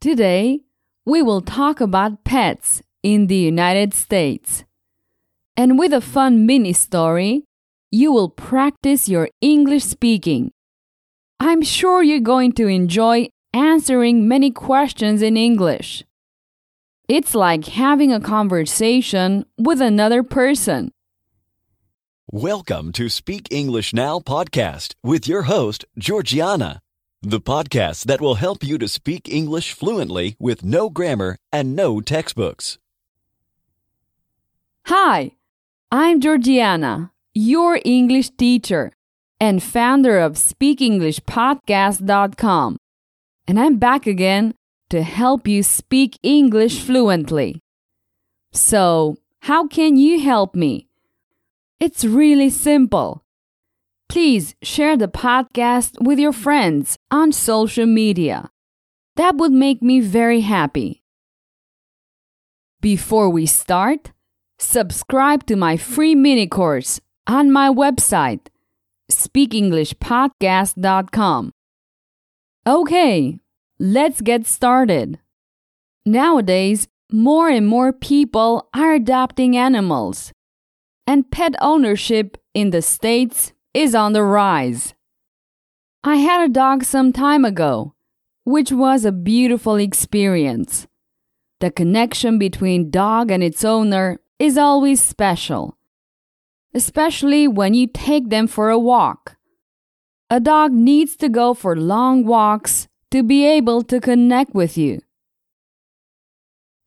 Today, we will talk about pets in the United States. And with a fun mini story, you will practice your English speaking. I'm sure you're going to enjoy answering many questions in English. It's like having a conversation with another person. Welcome to Speak English Now podcast with your host, Georgiana, the podcast that will help you to speak English fluently with no grammar and no textbooks. Hi, I'm Georgiana, your English teacher and founder of SpeakEnglishPodcast.com. And I'm back again to help you speak English fluently. So, how can you help me? It's really simple. Please share the podcast with your friends on social media. That would make me very happy. Before we start, subscribe to my free mini course on my website, speakenglishpodcast.com. Okay, let's get started. Nowadays, more and more people are adopting animals and pet ownership in the States is on the rise. I had a dog some time ago, which was a beautiful experience. The connection between dog and its owner is always special, especially when you take them for a walk. A dog needs to go for long walks to be able to connect with you.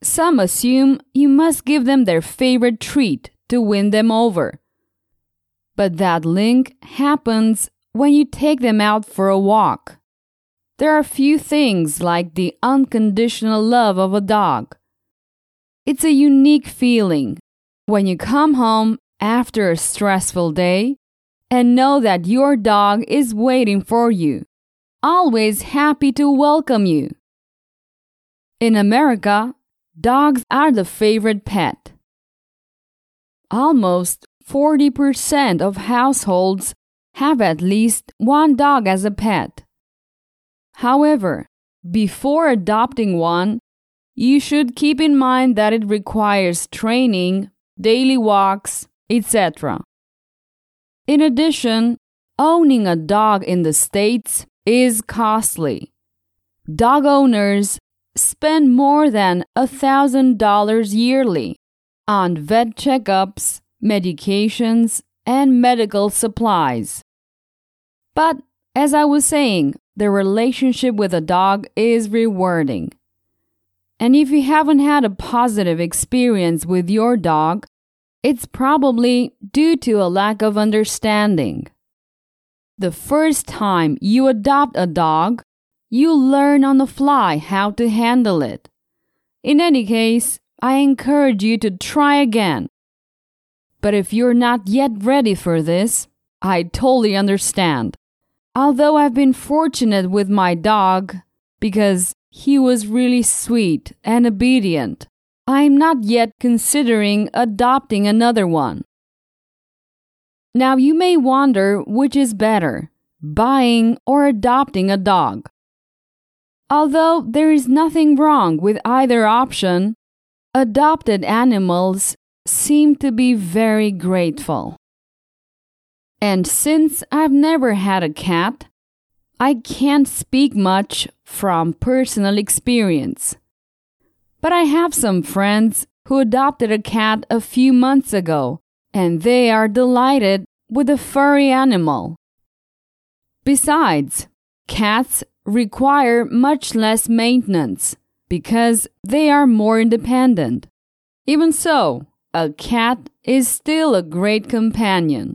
Some assume you must give them their favorite treat to win them over. But that link happens when you take them out for a walk. There are few things like the unconditional love of a dog. It's a unique feeling when you come home after a stressful day and know that your dog is waiting for you, always happy to welcome you. In America, dogs are the favorite pet. Almost 40% of households have at least one dog as a pet. However, before adopting one, you should keep in mind that it requires training, daily walks, etc. In addition, owning a dog in the States is costly. Dog owners spend more than $1,000 yearly on vet checkups, medications, and medical supplies. But as I was saying, the relationship with a dog is rewarding. And if you haven't had a positive experience with your dog, it's probably due to a lack of understanding. The first time you adopt a dog, you learn on the fly how to handle it. In any case, I encourage you to try again. But if you're not yet ready for this, I totally understand. Although I've been fortunate with my dog because he was really sweet and obedient, I'm not yet considering adopting another one. Now you may wonder which is better, buying or adopting a dog. Although there is nothing wrong with either option, adopted animals seem to be very grateful. And since I've never had a cat, I can't speak much from personal experience. But I have some friends who adopted a cat a few months ago, and they are delighted with the furry animal. Besides, cats require much less maintenance because they are more independent. Even so, a cat is still a great companion.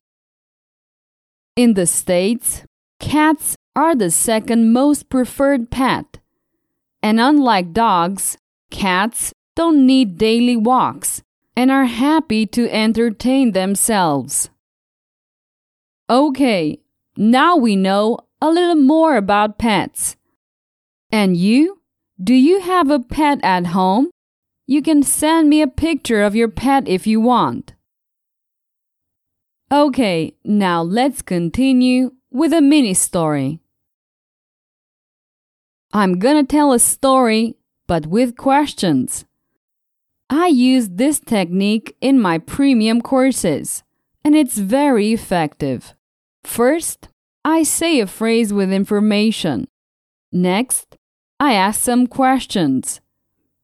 In the States, cats are the second most preferred pet. And unlike dogs, cats don't need daily walks and are happy to entertain themselves. Okay, now we know a little more about pets. And you? Do you have a pet at home? You can send me a picture of your pet if you want. Okay, now let's continue with a mini story. I'm gonna tell a story but with questions. I use this technique in my premium courses, and it's very effective. First, I say a phrase with information. Next, I ask some questions.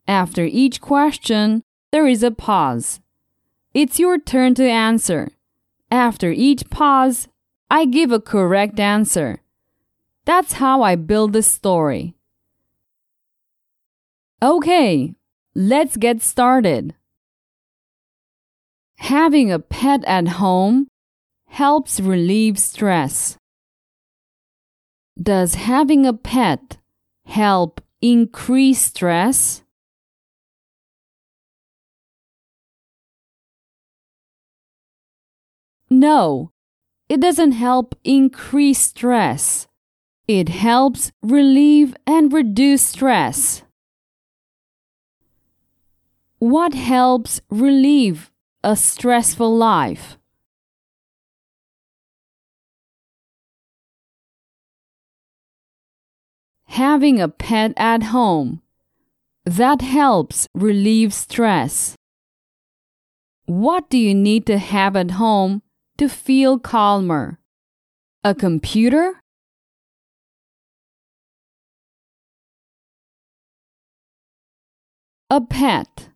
After each question, there is a pause. It's your turn to answer. After each pause, I give a correct answer. That's how I build the story. Okay, let's get started. Having a pet at home helps relieve stress. Does having a pet help increase stress? No, it doesn't help increase stress. It helps relieve and reduce stress. What helps relieve a stressful life? Having a pet at home. That helps relieve stress. What do you need to have at home to feel calmer? A computer? A pet.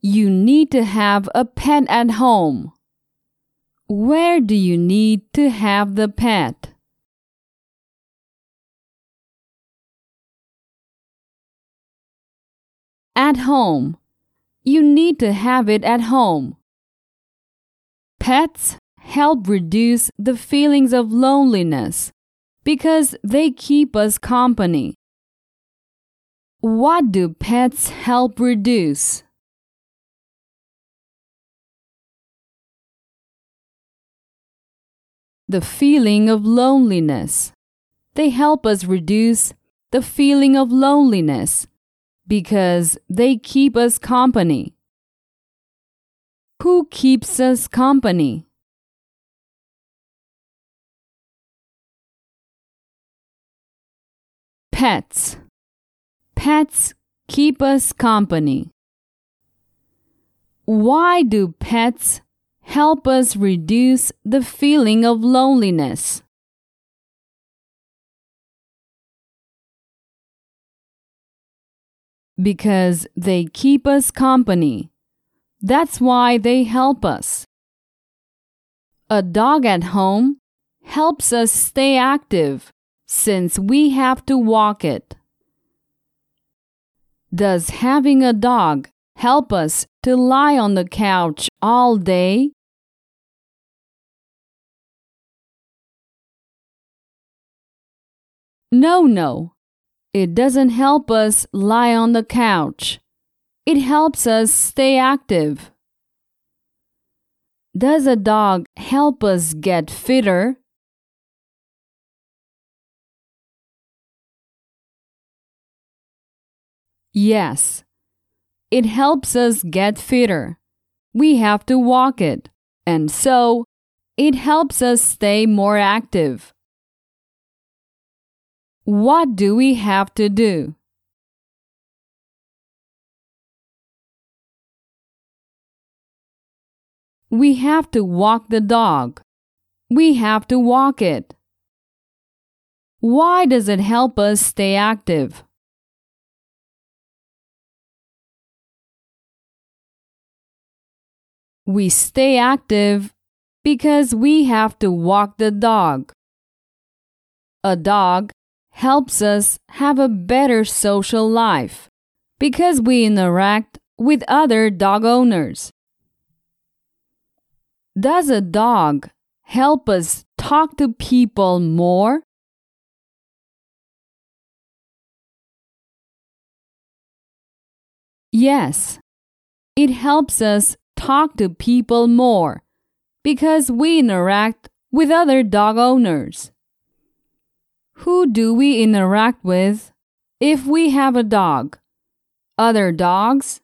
You need to have a pet at home. Where do you need to have the pet? At home. You need to have it at home. Pets help reduce the feelings of loneliness because they keep us company. What do pets help reduce? The feeling of loneliness. They help us reduce the feeling of loneliness because they keep us company. Who keeps us company? Pets. Pets keep us company. Why do pets help us reduce the feeling of loneliness? Because they keep us company. That's why they help us. A dog at home helps us stay active since we have to walk it. Does having a dog help us to lie on the couch all day? No, no. It doesn't help us lie on the couch. It helps us stay active. Does a dog help us get fitter? Yes, it helps us get fitter. We have to walk it, and so it helps us stay more active. What do we have to do? We have to walk the dog. We have to walk it. Why does it help us stay active? We stay active because we have to walk the dog. A dog helps us have a better social life because we interact with other dog owners. Does a dog help us talk to people more? Yes, it helps us talk to people more because we interact with other dog owners. Who do we interact with if we have a dog? Other dogs?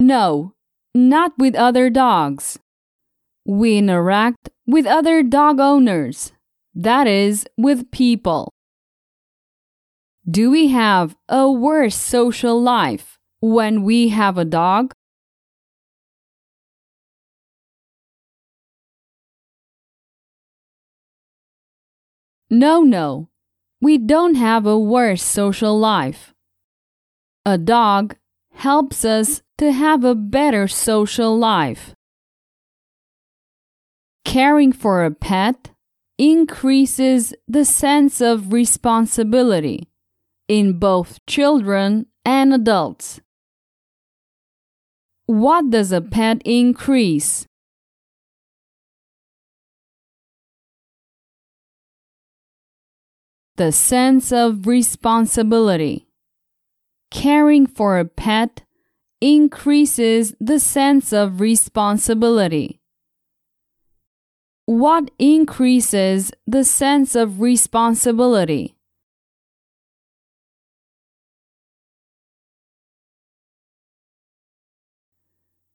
No, not with other dogs. We interact with other dog owners that is, with people. Do we have a worse social life when we have a dog? No, no, we don't have a worse social life. A dog helps us to have a better social life. Caring for a pet increases the sense of responsibility in both children and adults. What does a pet increase? The sense of responsibility. Caring for a pet increases the sense of responsibility. What increases the sense of responsibility?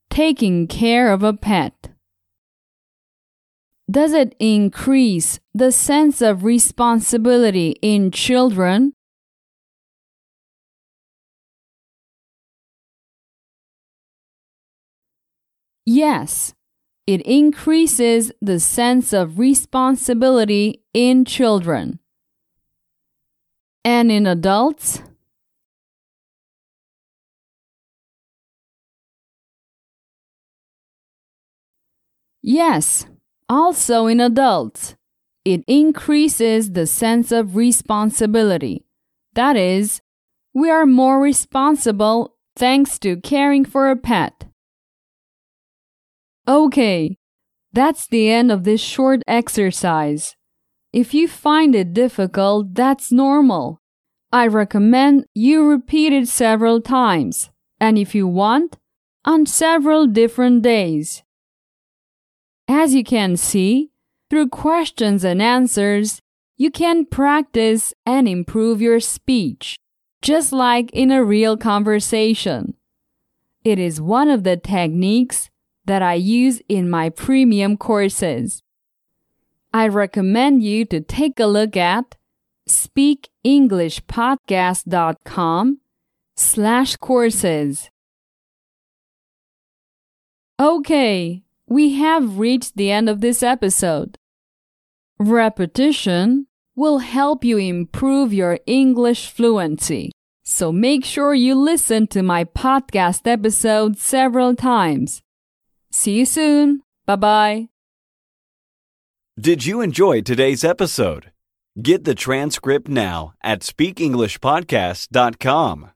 Taking care of a pet. Does it increase the sense of responsibility in children? Yes, it increases the sense of responsibility in children. And in adults? Yes, also in adults. It increases the sense of responsibility. That is, we are more responsible thanks to caring for a pet. Okay, that's the end of this short exercise. If you find it difficult, that's normal. I recommend you repeat it several times, and if you want, on several different days. As you can see, through questions and answers, you can practice and improve your speech, just like in a real conversation. It is one of the techniques that I use in my premium courses. I recommend you to take a look at speakenglishpodcast.com slash courses. Okay, we have reached the end of this episode. Repetition will help you improve your English fluency. So make sure you listen to my podcast episode several times. See you soon. Bye bye. Did you enjoy today's episode? Get the transcript now at speakenglishpodcast.com.